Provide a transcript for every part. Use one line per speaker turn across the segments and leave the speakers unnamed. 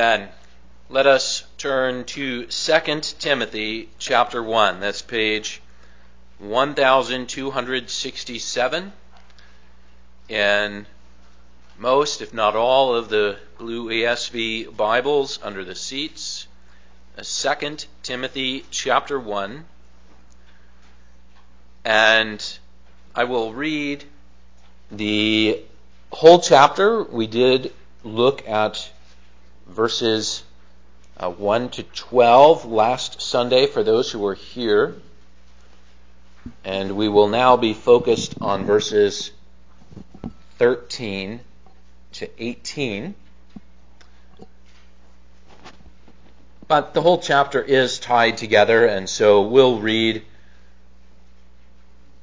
Amen. Let us turn to 2 Timothy chapter 1. That's page 1267 in most, if not all, of the blue ESV Bibles under the seats. Uh, 2 Timothy chapter 1. And I will read the whole chapter. We did look at verses uh, 1 to 12 last Sunday for those who were here. And we will now be focused on verses 13 to 18. But the whole chapter is tied together, and so we'll read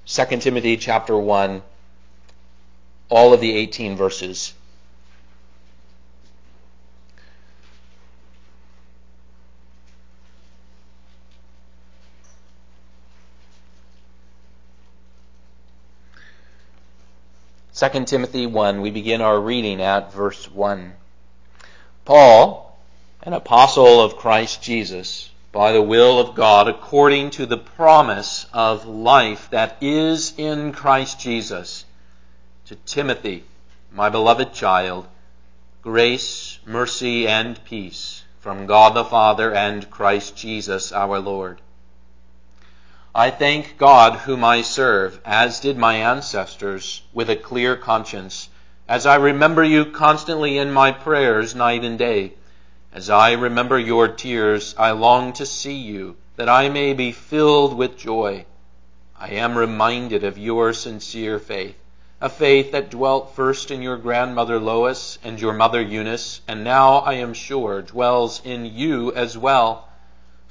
2 Timothy chapter 1, all of the 18 verses 2 Timothy 1, we begin our reading at verse 1. Paul, an apostle of Christ Jesus, by the will of God, according to the promise of life that is in Christ Jesus, to Timothy, my beloved child, grace, mercy, and peace from God the Father and Christ Jesus our Lord. I thank God whom I serve, as did my ancestors, with a clear conscience, as I remember you constantly in my prayers night and day. As I remember your tears, I long to see you, that I may be filled with joy. I am reminded of your sincere faith, a faith that dwelt first in your grandmother Lois and your mother Eunice, and now, I am sure, dwells in you as well.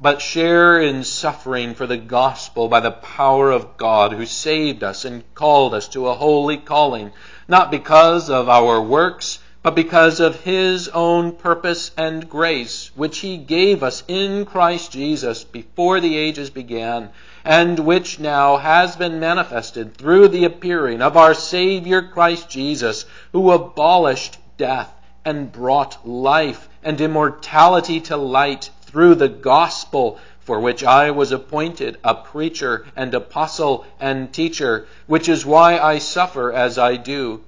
but share in suffering for the gospel by the power of God who saved us and called us to a holy calling, not because of our works, but because of his own purpose and grace, which he gave us in Christ Jesus before the ages began, and which now has been manifested through the appearing of our Savior Christ Jesus, who abolished death and brought life and immortality to light through the gospel for which I was appointed a preacher and apostle and teacher, which is why I suffer as I do.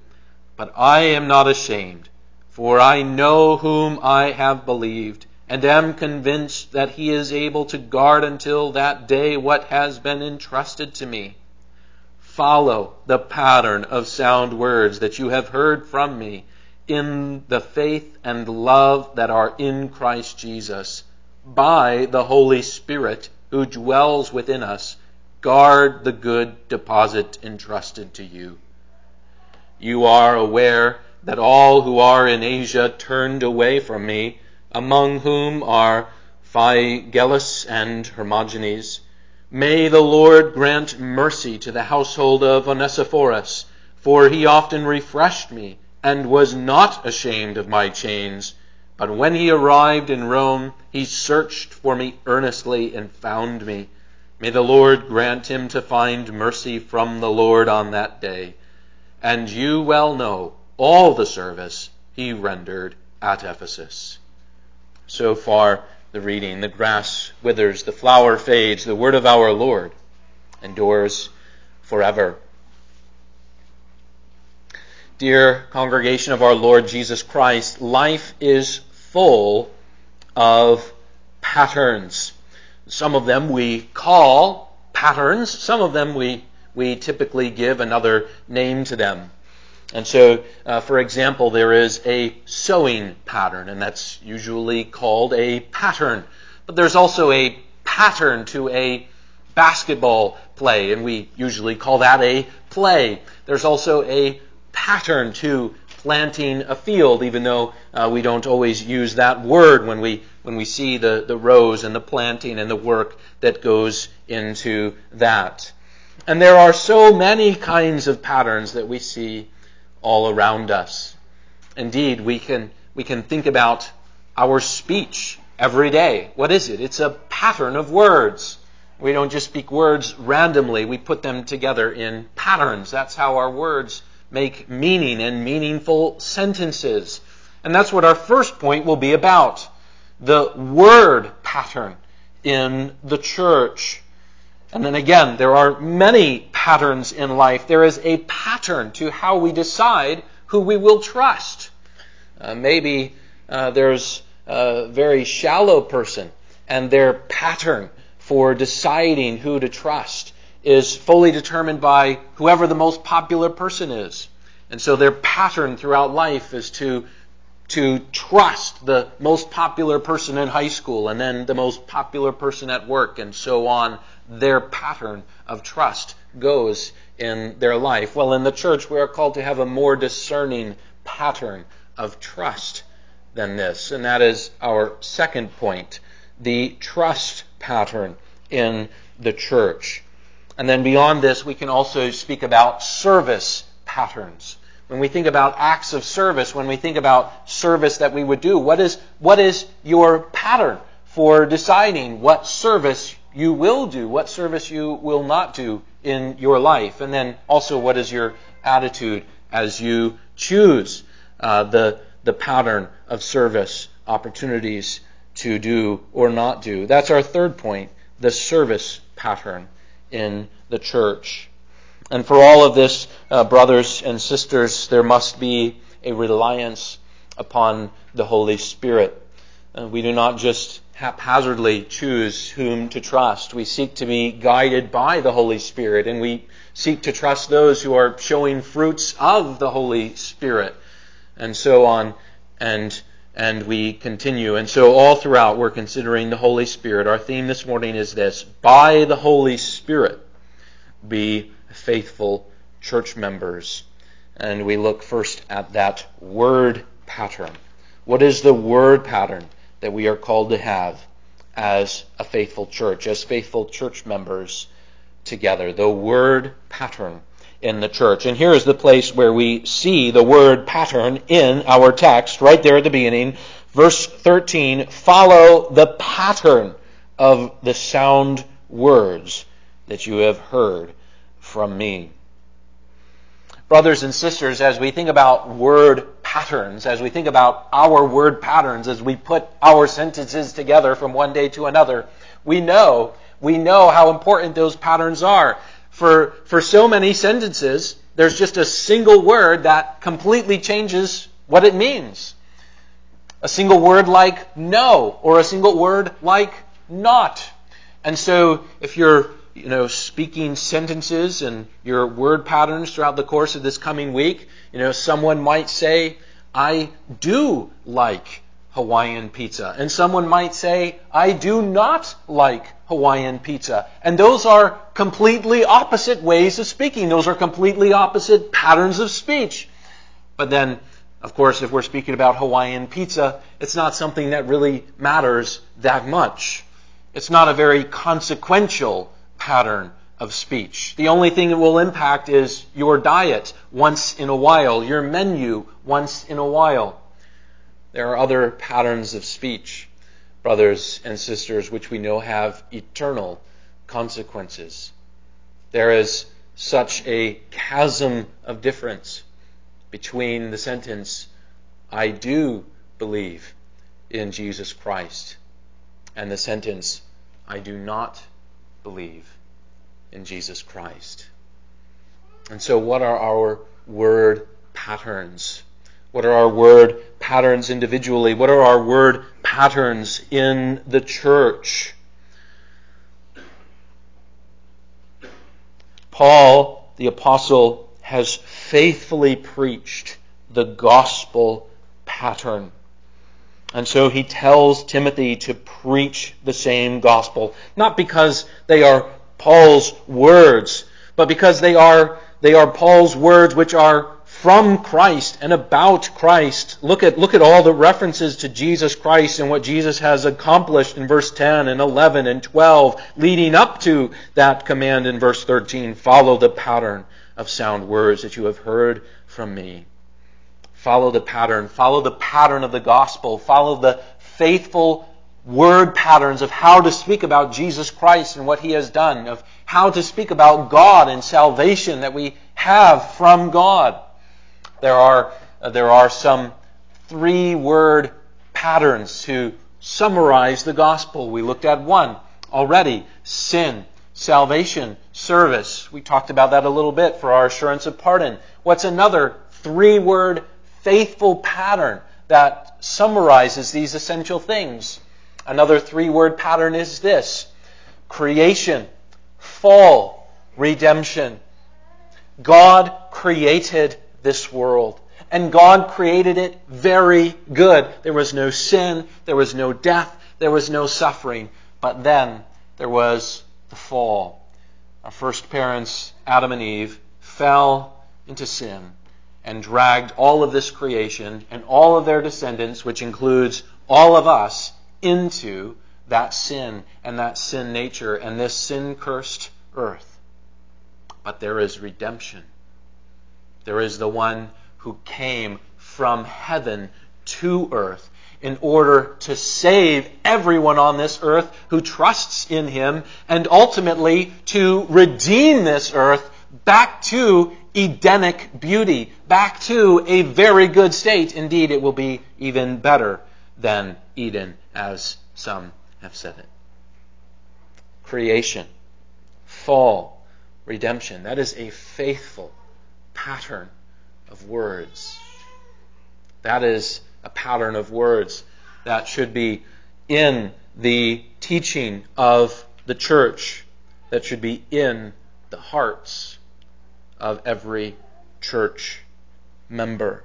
But I am not ashamed, for I know whom I have believed, and am convinced that he is able to guard until that day what has been entrusted to me. Follow the pattern of sound words that you have heard from me in the faith and love that are in Christ Jesus by the Holy Spirit who dwells within us, guard the good deposit entrusted to you. You are aware that all who are in Asia turned away from me, among whom are Phygelus and Hermogenes. May the Lord grant mercy to the household of Onesiphorus, for he often refreshed me and was not ashamed of my chains. But when he arrived in Rome, he searched for me earnestly and found me. May the Lord grant him to find mercy from the Lord on that day. And you well know all the service he rendered at Ephesus. So far, the reading. The grass withers, the flower fades, the word of our Lord endures forever. Dear congregation of our Lord Jesus Christ, life is full of patterns. Some of them we call patterns, some of them we, we typically give another name to them. And so, uh, for example, there is a sewing pattern, and that's usually called a pattern. But there's also a pattern to a basketball play, and we usually call that a play. There's also a pattern to planting a field, even though uh, we don't always use that word when we when we see the, the rows and the planting and the work that goes into that. And there are so many kinds of patterns that we see all around us. Indeed, we can, we can think about our speech every day. What is it? It's a pattern of words. We don't just speak words randomly, we put them together in patterns. That's how our words make meaning and meaningful sentences. And that's what our first point will be about the word pattern in the church. And then again, there are many patterns in life. There is a pattern to how we decide who we will trust. Uh, maybe uh, there's a very shallow person, and their pattern for deciding who to trust is fully determined by whoever the most popular person is. And so their pattern throughout life is to to trust the most popular person in high school and then the most popular person at work and so on. Their pattern of trust goes in their life. Well, in the church, we are called to have a more discerning pattern of trust than this. And that is our second point the trust pattern in the church. And then beyond this, we can also speak about service patterns when we think about acts of service, when we think about service that we would do, what is, what is your pattern for deciding what service you will do, what service you will not do in your life? And then also, what is your attitude as you choose uh, the, the pattern of service opportunities to do or not do? That's our third point the service pattern in the church. And for all of this, uh, brothers and sisters, there must be a reliance upon the Holy Spirit. Uh, we do not just haphazardly choose whom to trust. We seek to be guided by the Holy Spirit, and we seek to trust those who are showing fruits of the Holy Spirit, and so on, and and we continue. And so all throughout, we're considering the Holy Spirit. Our theme this morning is this: by the Holy Spirit, be faithful church members. And we look first at that word pattern. What is the word pattern that we are called to have as a faithful church, as faithful church members together? The word pattern in the church. And here is the place where we see the word pattern in our text, right there at the beginning. Verse 13, follow the pattern of the sound words that you have heard from me. Brothers and sisters, as we think about word patterns, as we think about our word patterns, as we put our sentences together from one day to another, we know, we know how important those patterns are. For, for so many sentences, there's just a single word that completely changes what it means. A single word like no, or a single word like not. And so, if you're you know, speaking sentences and your word patterns throughout the course of this coming week. You know, someone might say, I do like Hawaiian pizza. And someone might say, I do not like Hawaiian pizza. And those are completely opposite ways of speaking. Those are completely opposite patterns of speech. But then, of course, if we're speaking about Hawaiian pizza, it's not something that really matters that much. It's not a very consequential pattern of speech. The only thing it will impact is your diet once in a while, your menu once in a while. There are other patterns of speech, brothers and sisters, which we know have eternal consequences. There is such a chasm of difference between the sentence, I do believe in Jesus Christ, and the sentence, I do not believe in Jesus Christ. And so, what are our word patterns? What are our word patterns individually? What are our word patterns in the church? Paul, the apostle, has faithfully preached the gospel pattern. And so he tells Timothy to preach the same gospel, not because they are Paul's words, but because they are, they are Paul's words which are from Christ and about Christ. Look at, look at all the references to Jesus Christ and what Jesus has accomplished in verse 10 and 11 and 12, leading up to that command in verse 13. Follow the pattern of sound words that you have heard from me. Follow the pattern. Follow the pattern of the gospel. Follow the faithful word patterns of how to speak about Jesus Christ and what he has done, of how to speak about God and salvation that we have from God. There are, uh, there are some three word patterns to summarize the gospel. We looked at one already sin, salvation, service. We talked about that a little bit for our assurance of pardon. What's another three word faithful pattern that summarizes these essential things? Another three word pattern is this creation, fall, redemption. God created this world. And God created it very good. There was no sin, there was no death, there was no suffering. But then there was the fall. Our first parents, Adam and Eve, fell into sin and dragged all of this creation and all of their descendants, which includes all of us, into that sin and that sin nature and this sin cursed earth. But there is redemption. There is the one who came from heaven to earth in order to save everyone on this earth who trusts in him and ultimately to redeem this earth back to Edenic beauty, back to a very good state. Indeed, it will be even better than Eden, as some have said it. Creation, fall, redemption. That is a faithful pattern of words. That is a pattern of words that should be in the teaching of the church, that should be in the hearts of every church member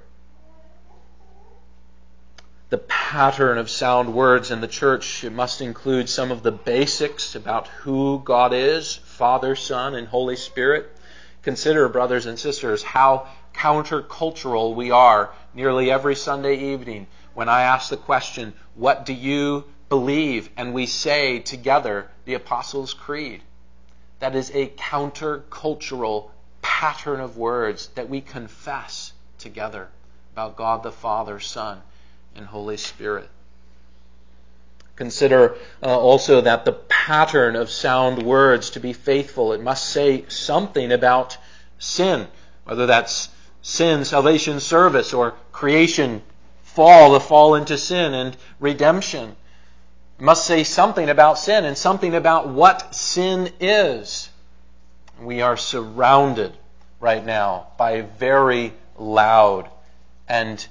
the pattern of sound words in the church. It must include some of the basics about who God is Father, Son, and Holy Spirit. Consider, brothers and sisters, how countercultural we are nearly every Sunday evening when I ask the question, What do you believe? and we say together the Apostles' Creed. That is a countercultural pattern of words that we confess together about God the Father, Son, and Holy Spirit. Consider uh, also that the pattern of sound words to be faithful, it must say something about sin, whether that's sin, salvation, service, or creation, fall, the fall into sin, and redemption. It must say something about sin and something about what sin is. We are surrounded right now by very loud and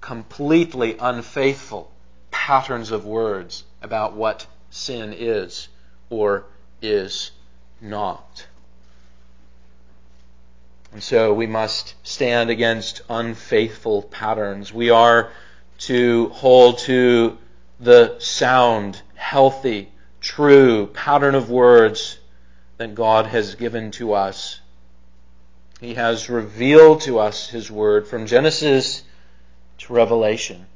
completely unfaithful patterns of words about what sin is or is not. And so we must stand against unfaithful patterns. We are to hold to the sound, healthy, true pattern of words that God has given to us. He has revealed to us His Word from Genesis to Revelation.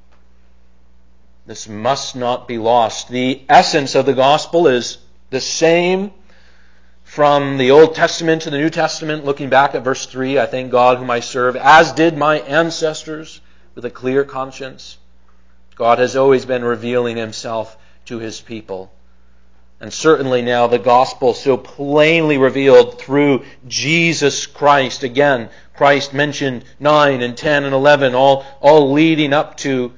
This must not be lost. The essence of the gospel is the same from the Old Testament to the New Testament. Looking back at verse 3, I thank God whom I serve, as did my ancestors, with a clear conscience. God has always been revealing himself to his people. And certainly now the gospel so plainly revealed through Jesus Christ. Again, Christ mentioned 9 and 10 and 11, all, all leading up to,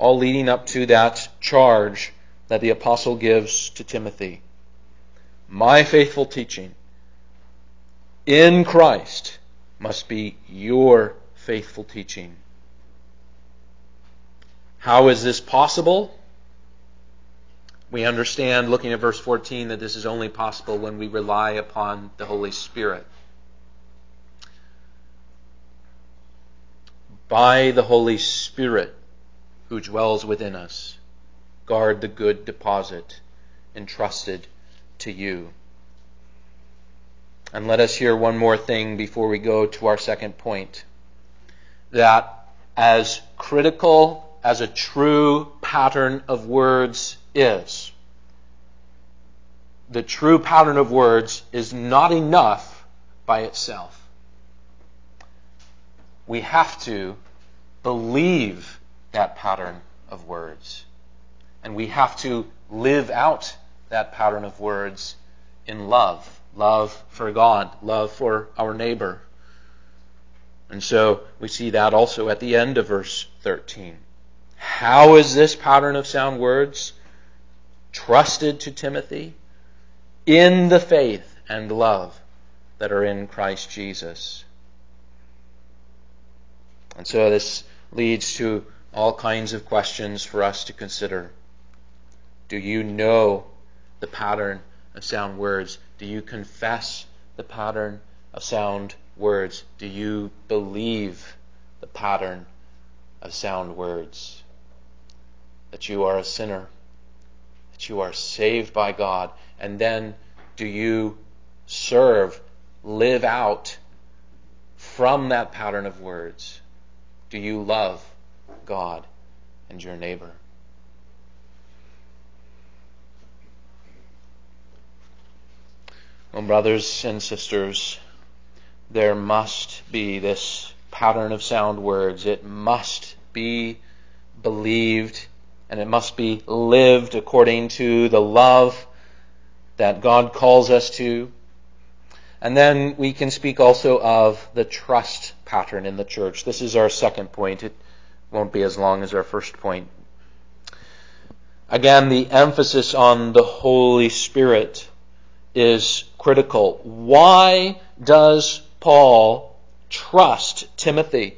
all leading up to that charge that the apostle gives to Timothy. My faithful teaching in Christ must be your faithful teaching. How is this possible? We understand, looking at verse 14, that this is only possible when we rely upon the Holy Spirit. By the Holy Spirit who dwells within us, guard the good deposit entrusted to you. And let us hear one more thing before we go to our second point. that as critical as a true pattern of words is, the true pattern of words is not enough by itself. We have to believe that pattern of words. And we have to live out that pattern of words in love love for God, love for our neighbor. And so we see that also at the end of verse 13. How is this pattern of sound words trusted to Timothy? In the faith and love that are in Christ Jesus. And so this leads to all kinds of questions for us to consider. Do you know the pattern of sound words? Do you confess the pattern of sound words? Do you believe the pattern of sound words? That you are a sinner, that you are saved by God, and then do you serve, live out from that pattern of words? Do you love God and your neighbor? Well, brothers and sisters, there must be this pattern of sound words. It must be believed and it must be lived according to the love that God calls us to. And then we can speak also of the trust pattern in the church. This is our second point. It won't be as long as our first point. Again, the emphasis on the Holy Spirit is critical. Why does Paul trust Timothy?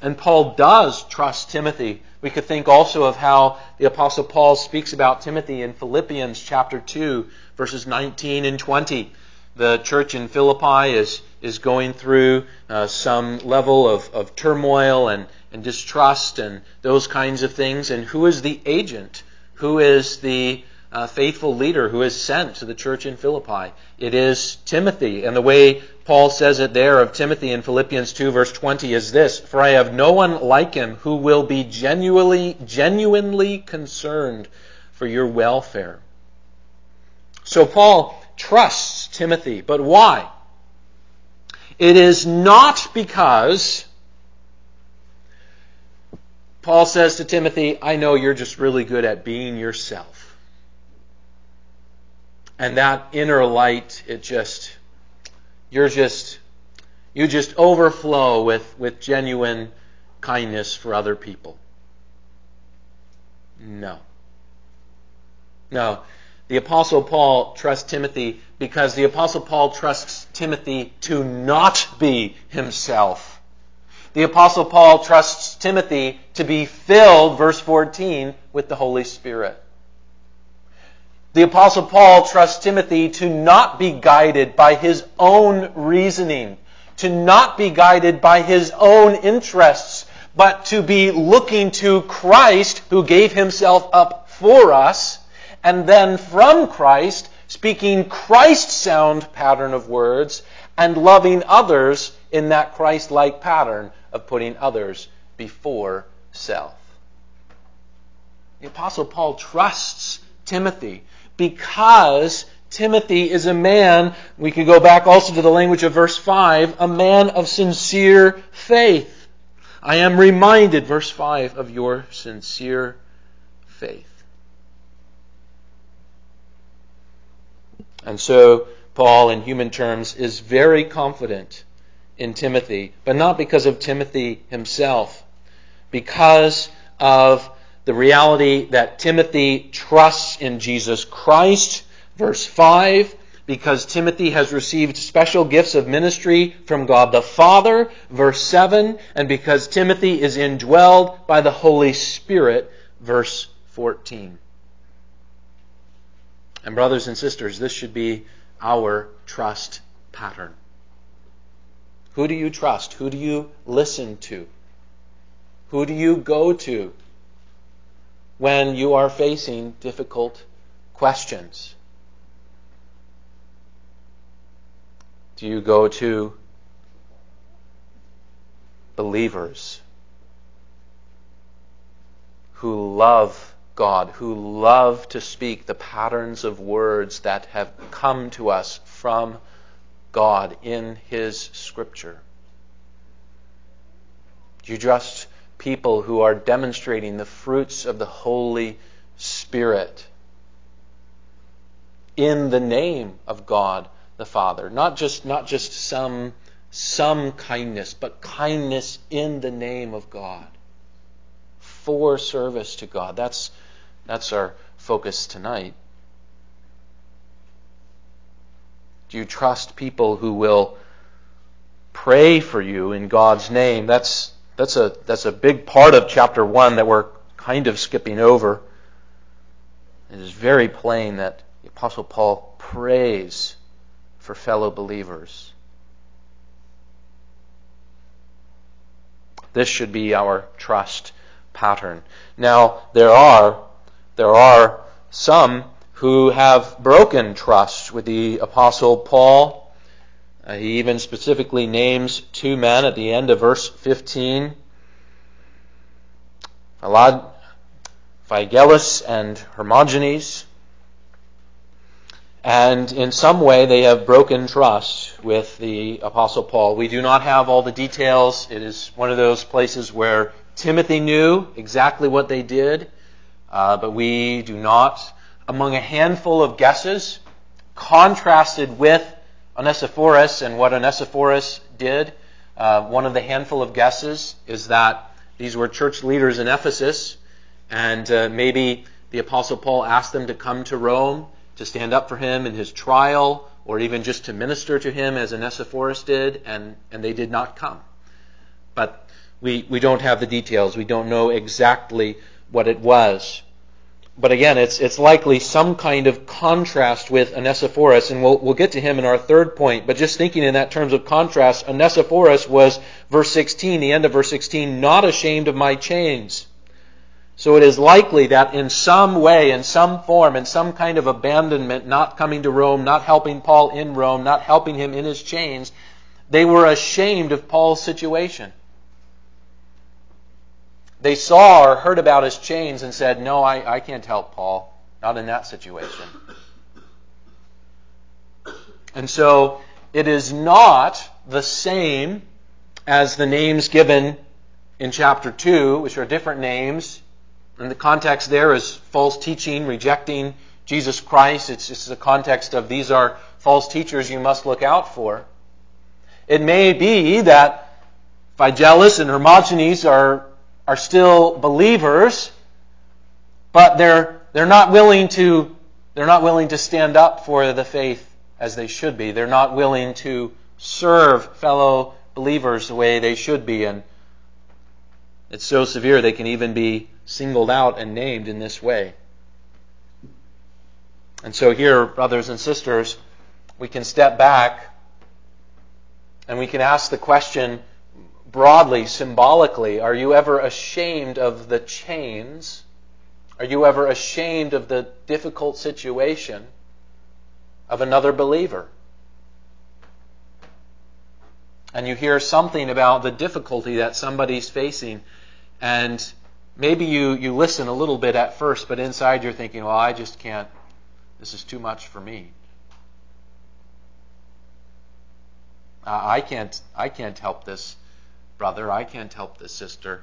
And Paul does trust Timothy. We could think also of how the apostle Paul speaks about Timothy in Philippians chapter 2 verses 19 and 20. The church in Philippi is, is going through uh, some level of, of turmoil and, and distrust and those kinds of things. And who is the agent? Who is the uh, faithful leader who is sent to the church in Philippi. It is Timothy. And the way Paul says it there of Timothy in Philippians 2 verse 20 is this, For I have no one like him who will be genuinely, genuinely concerned for your welfare. So Paul trusts Timothy, but why? It is not because Paul says to Timothy, I know you're just really good at being yourself. And that inner light, it just, you're just, you just overflow with, with genuine kindness for other people. No. No. The Apostle Paul trusts Timothy because the Apostle Paul trusts Timothy to not be himself. The Apostle Paul trusts Timothy to be filled, verse 14, with the Holy Spirit. The Apostle Paul trusts Timothy to not be guided by his own reasoning, to not be guided by his own interests, but to be looking to Christ who gave himself up for us, and then from Christ, speaking Christ sound pattern of words, and loving others in that Christ like pattern of putting others before self. The Apostle Paul trusts Timothy because Timothy is a man, we could go back also to the language of verse 5, a man of sincere faith. I am reminded, verse 5, of your sincere faith. And so, Paul, in human terms, is very confident in Timothy, but not because of Timothy himself, because of the reality that Timothy trusts in Jesus Christ. Verse 5 because Timothy has received special gifts of ministry from God the Father. Verse 7 and because Timothy is indwelled by the Holy Spirit. Verse 14. And, brothers and sisters, this should be our trust pattern. Who do you trust? Who do you listen to? Who do you go to when you are facing difficult questions? Do you go to believers who love God, who love to speak the patterns of words that have come to us from God in His Scripture. You trust people who are demonstrating the fruits of the Holy Spirit in the name of God the Father? Not just, not just some, some kindness, but kindness in the name of God for service to God. That's, that's our focus tonight. Do you trust people who will pray for you in God's name? That's, that's, a, that's a big part of chapter 1 that we're kind of skipping over. It is very plain that the Apostle Paul prays for fellow believers. This should be our trust pattern. Now, there are, there are some who have broken trust with the Apostle Paul. Uh, he even specifically names two men at the end of verse 15. Phygelus and Hermogenes. And in some way, they have broken trust with the Apostle Paul. We do not have all the details. It is one of those places where Timothy knew exactly what they did, uh, but we do not. Among a handful of guesses, contrasted with Onesiphorus and what Onesiphorus did, uh, one of the handful of guesses is that these were church leaders in Ephesus, and uh, maybe the Apostle Paul asked them to come to Rome to stand up for him in his trial, or even just to minister to him as Onesiphorus did, and, and they did not come. But we, we don't have the details. We don't know exactly what it was. But again, it's, it's likely some kind of contrast with Onesiphorus, and we'll, we'll get to him in our third point. But just thinking in that terms of contrast, Onesiphorus was, verse 16, the end of verse 16, not ashamed of my chains. So it is likely that in some way, in some form, in some kind of abandonment, not coming to Rome, not helping Paul in Rome, not helping him in his chains, they were ashamed of Paul's situation. They saw or heard about his chains and said, No, I, I can't help Paul. Not in that situation. And so it is not the same as the names given in chapter 2, which are different names. And the context there is false teaching, rejecting Jesus Christ. It's just the context of these are false teachers you must look out for. It may be that Phygelus and Hermogenes are are still believers, but they're, they're not willing to, they're not willing to stand up for the faith as they should be. They're not willing to serve fellow believers the way they should be. And it's so severe they can even be singled out and named in this way. And so here, brothers and sisters, we can step back and we can ask the question broadly, symbolically, are you ever ashamed of the chains? Are you ever ashamed of the difficult situation of another believer? And you hear something about the difficulty that somebody's facing, and maybe you, you listen a little bit at first, but inside you're thinking, well, I just can't, this is too much for me. I can't, I can't help this brother, I can't help this sister.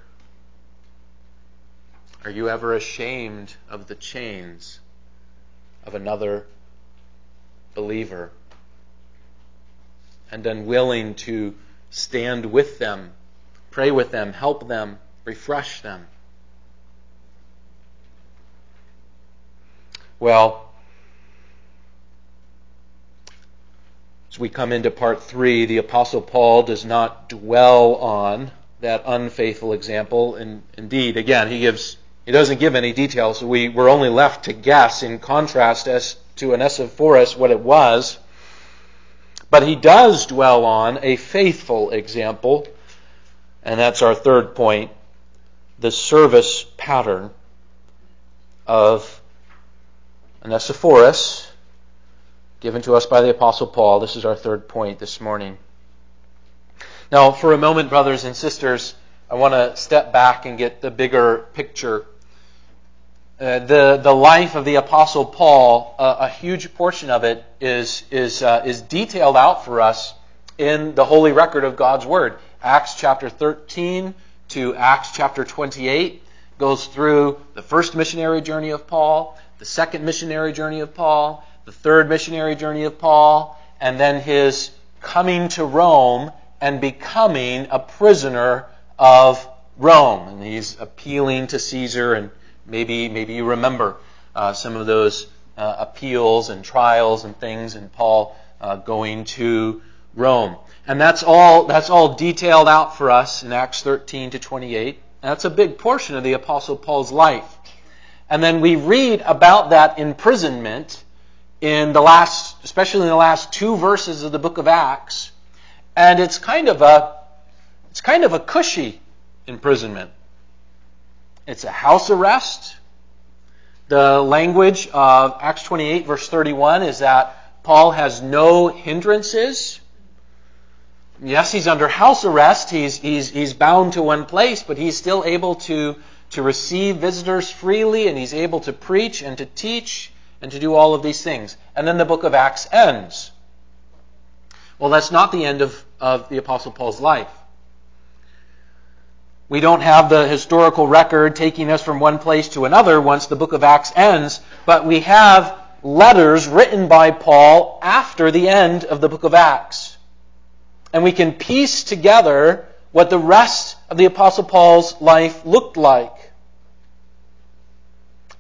Are you ever ashamed of the chains of another believer and unwilling to stand with them, pray with them, help them, refresh them? Well, As we come into part three, the Apostle Paul does not dwell on that unfaithful example. And indeed, again, he gives he doesn't give any details. We were only left to guess in contrast as to Onesiphorus what it was. But he does dwell on a faithful example, and that's our third point the service pattern of Onesiphorus given to us by the Apostle Paul. This is our third point this morning. Now, for a moment, brothers and sisters, I want to step back and get the bigger picture. Uh, the the life of the apostle Paul, uh, a huge portion of it is is uh, is detailed out for us in the holy record of God's word. Acts chapter 13 to Acts chapter 28 goes through the first missionary journey of Paul, the second missionary journey of Paul, the third missionary journey of Paul, and then his coming to Rome and becoming a prisoner of Rome. And he's appealing to Caesar, and maybe, maybe you remember uh, some of those uh, appeals and trials and things, and Paul uh, going to Rome. And that's all, that's all detailed out for us in Acts 13 to 28. And that's a big portion of the Apostle Paul's life. And then we read about that imprisonment in the last, especially in the last two verses of the book of Acts. And it's kind of a, it's kind of a cushy imprisonment. It's a house arrest. The language of Acts 28 verse 31 is that Paul has no hindrances. Yes, he's under house arrest. He's, he's, he's bound to one place, but he's still able to, to receive visitors freely and he's able to preach and to teach and to do all of these things. And then the book of Acts ends. Well, that's not the end of, of the Apostle Paul's life. We don't have the historical record taking us from one place to another once the book of Acts ends, but we have letters written by Paul after the end of the book of Acts. And we can piece together what the rest of the Apostle Paul's life looked like.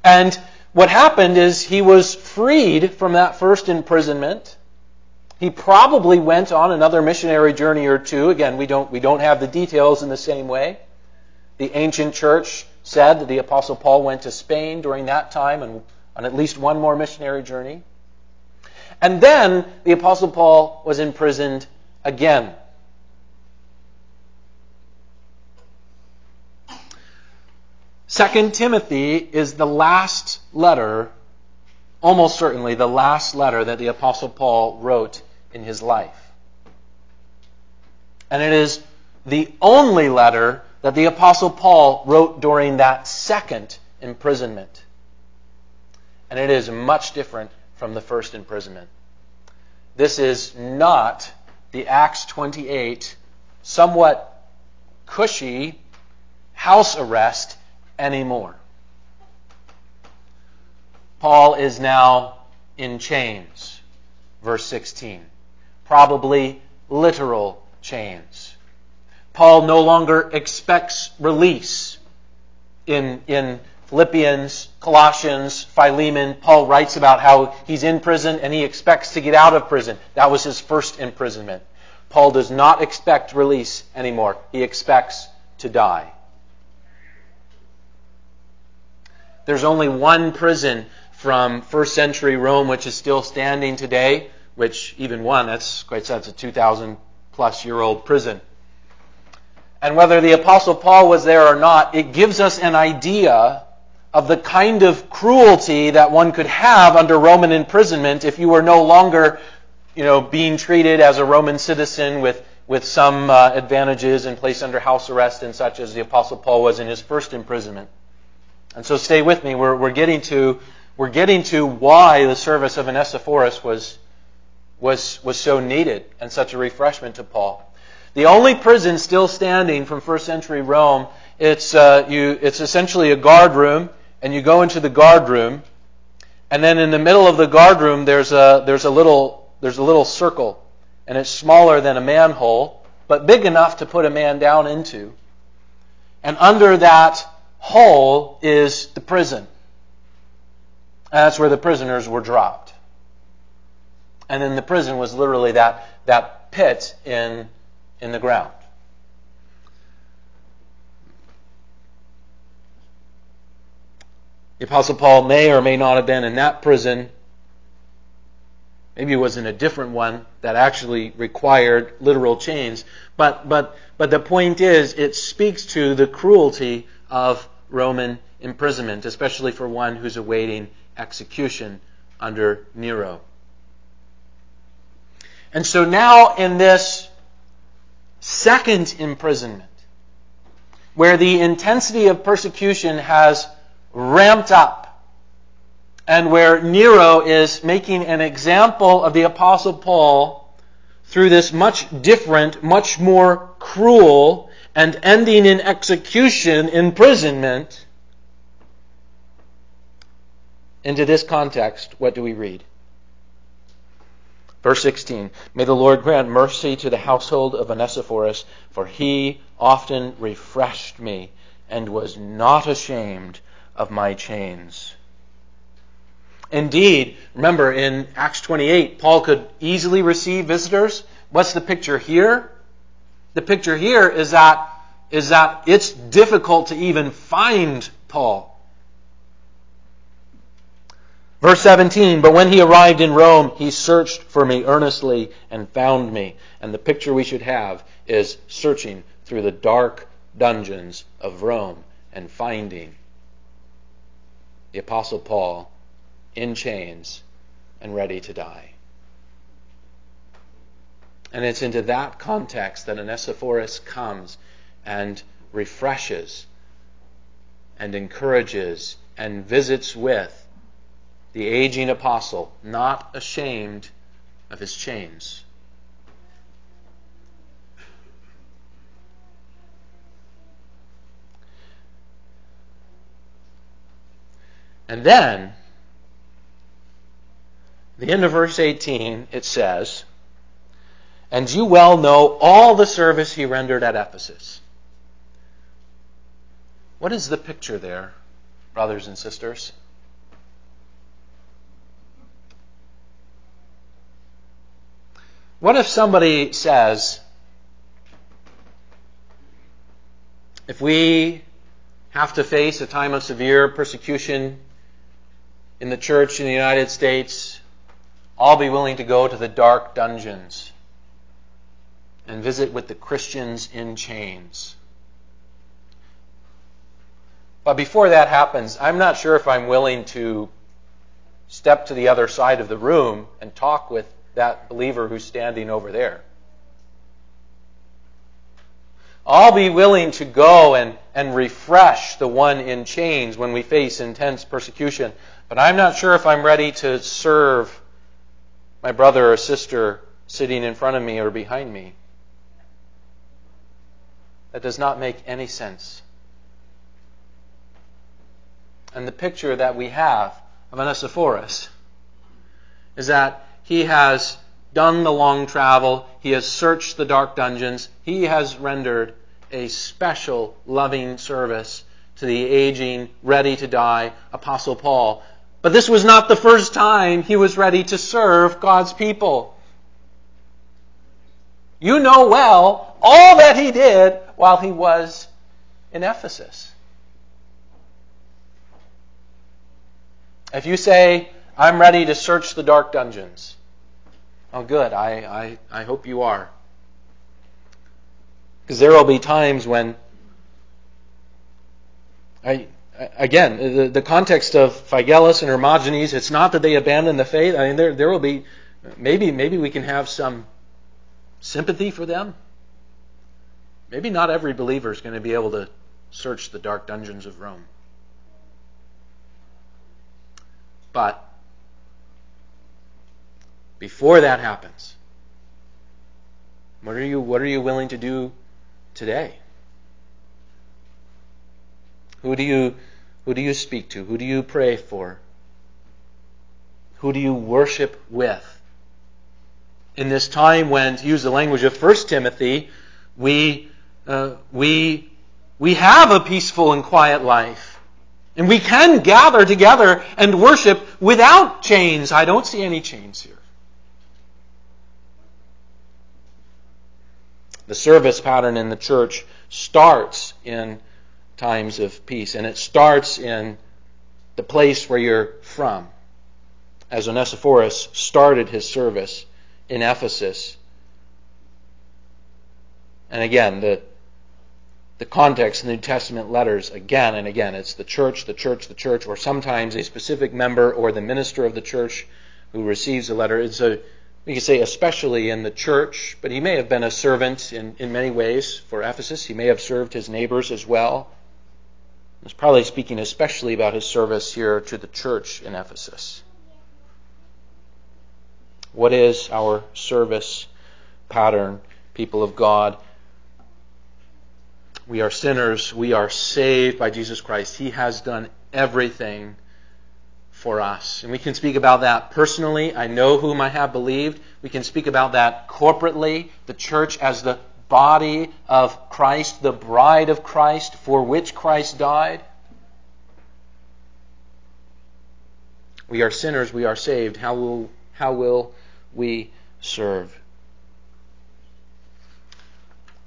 And what happened is he was freed from that first imprisonment. He probably went on another missionary journey or two. Again, we don't, we don't have the details in the same way. The ancient church said that the Apostle Paul went to Spain during that time and on at least one more missionary journey. And then the Apostle Paul was imprisoned again. Second Timothy is the last letter, almost certainly the last letter that the Apostle Paul wrote in his life. And it is the only letter that the Apostle Paul wrote during that second imprisonment. And it is much different from the first imprisonment. This is not the Acts 28 somewhat cushy house arrest anymore. Paul is now in chains. Verse 16. Probably literal chains. Paul no longer expects release. In, in Philippians, Colossians, Philemon, Paul writes about how he's in prison and he expects to get out of prison. That was his first imprisonment. Paul does not expect release anymore. He expects to die. There's only one prison from first century Rome which is still standing today, which even one, that's quite sad, it's a 2,000 plus year old prison. And whether the Apostle Paul was there or not, it gives us an idea of the kind of cruelty that one could have under Roman imprisonment if you were no longer, you know, being treated as a Roman citizen with, with some uh, advantages and placed under house arrest and such as the Apostle Paul was in his first imprisonment. And so stay with me. We're, we're, getting to, we're getting to why the service of Onesiphorus was, was, was so needed and such a refreshment to Paul. The only prison still standing from first century Rome, it's, uh, you, it's essentially a guard room, and you go into the guard room, and then in the middle of the guard room there's a, there's a, little, there's a little circle, and it's smaller than a manhole, but big enough to put a man down into. And under that hole is the prison. And that's where the prisoners were dropped. And then the prison was literally that, that pit in, in the ground. The Apostle Paul may or may not have been in that prison. Maybe it was in a different one that actually required literal chains. But, but, but the point is, it speaks to the cruelty of Roman imprisonment, especially for one who's awaiting execution under Nero. And so now in this second imprisonment, where the intensity of persecution has ramped up, and where Nero is making an example of the Apostle Paul through this much different, much more cruel, and ending in execution, imprisonment. Into this context, what do we read? Verse 16 May the Lord grant mercy to the household of Onesiphorus, for he often refreshed me and was not ashamed of my chains. Indeed, remember in Acts 28, Paul could easily receive visitors. What's the picture here? The picture here is that, is that it's difficult to even find Paul. Verse 17, but when he arrived in Rome, he searched for me earnestly and found me. And the picture we should have is searching through the dark dungeons of Rome and finding the Apostle Paul in chains and ready to die. And it's into that context that Onesiphorus comes and refreshes and encourages and visits with the aging apostle, not ashamed of his chains. And then the end of verse 18, it says, And you well know all the service he rendered at Ephesus. What is the picture there, brothers and sisters? What if somebody says, if we have to face a time of severe persecution in the church in the United States, I'll be willing to go to the dark dungeons and visit with the Christians in chains. But before that happens, I'm not sure if I'm willing to step to the other side of the room and talk with that believer who's standing over there. I'll be willing to go and, and refresh the one in chains when we face intense persecution, but I'm not sure if I'm ready to serve my brother or sister sitting in front of me or behind me. That does not make any sense. And the picture that we have of Onesiphorus is that he has done the long travel, he has searched the dark dungeons, he has rendered a special loving service to the aging, ready to die Apostle Paul. But this was not the first time he was ready to serve God's people. You know well all that he did while he was in Ephesus. If you say, I'm ready to search the dark dungeons, oh, good, I, I, I hope you are. Because there will be times when I, again, the, the context of Phygelus and Hermogenes, it's not that they abandoned the faith. I mean, there, there will be, maybe, maybe we can have some sympathy for them. Maybe not every believer is going to be able to search the dark dungeons of Rome. But before that happens, what are you, what are you willing to do today? Who do you who do you speak to? Who do you pray for? Who do you worship with? In this time when, to use the language of 1 Timothy, we, uh, we, we have a peaceful and quiet life. And we can gather together and worship without chains. I don't see any chains here. The service pattern in the church starts in times of peace. And it starts in the place where you're from. As Onesiphorus started his service in Ephesus. And again, the, the context in the New Testament letters, again and again, it's the church, the church, the church, or sometimes a specific member or the minister of the church who receives a letter. It's a, we could say especially in the church, but he may have been a servant in, in many ways for Ephesus. He may have served his neighbors as well. He's probably speaking especially about his service here to the church in Ephesus. What is our service pattern, people of God? We are sinners. We are saved by Jesus Christ. He has done everything for us. And we can speak about that personally. I know whom I have believed. We can speak about that corporately. The church as the body of Christ, the bride of Christ, for which Christ died. We are sinners, we are saved. How will, how will we serve?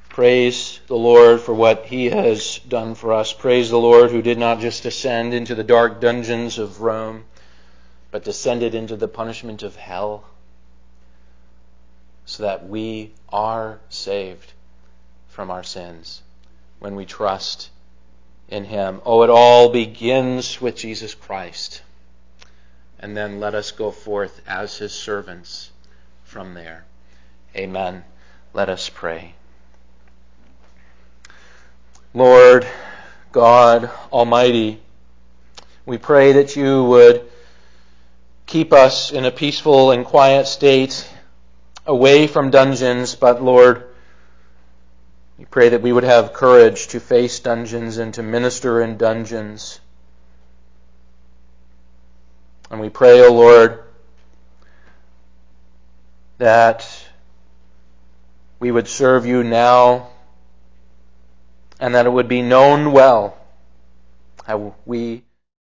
Praise the Lord for what He has done for us. Praise the Lord who did not just descend into the dark dungeons of Rome, but descended into the punishment of hell so that we are saved from our sins when we trust in Him. Oh, it all begins with Jesus Christ. And then let us go forth as His servants from there. Amen. Let us pray. Lord God Almighty, we pray that you would keep us in a peaceful and quiet state away from dungeons, but Lord, we pray that we would have courage to face dungeons and to minister in dungeons. And we pray, O oh Lord, that we would serve you now and that it would be known well how we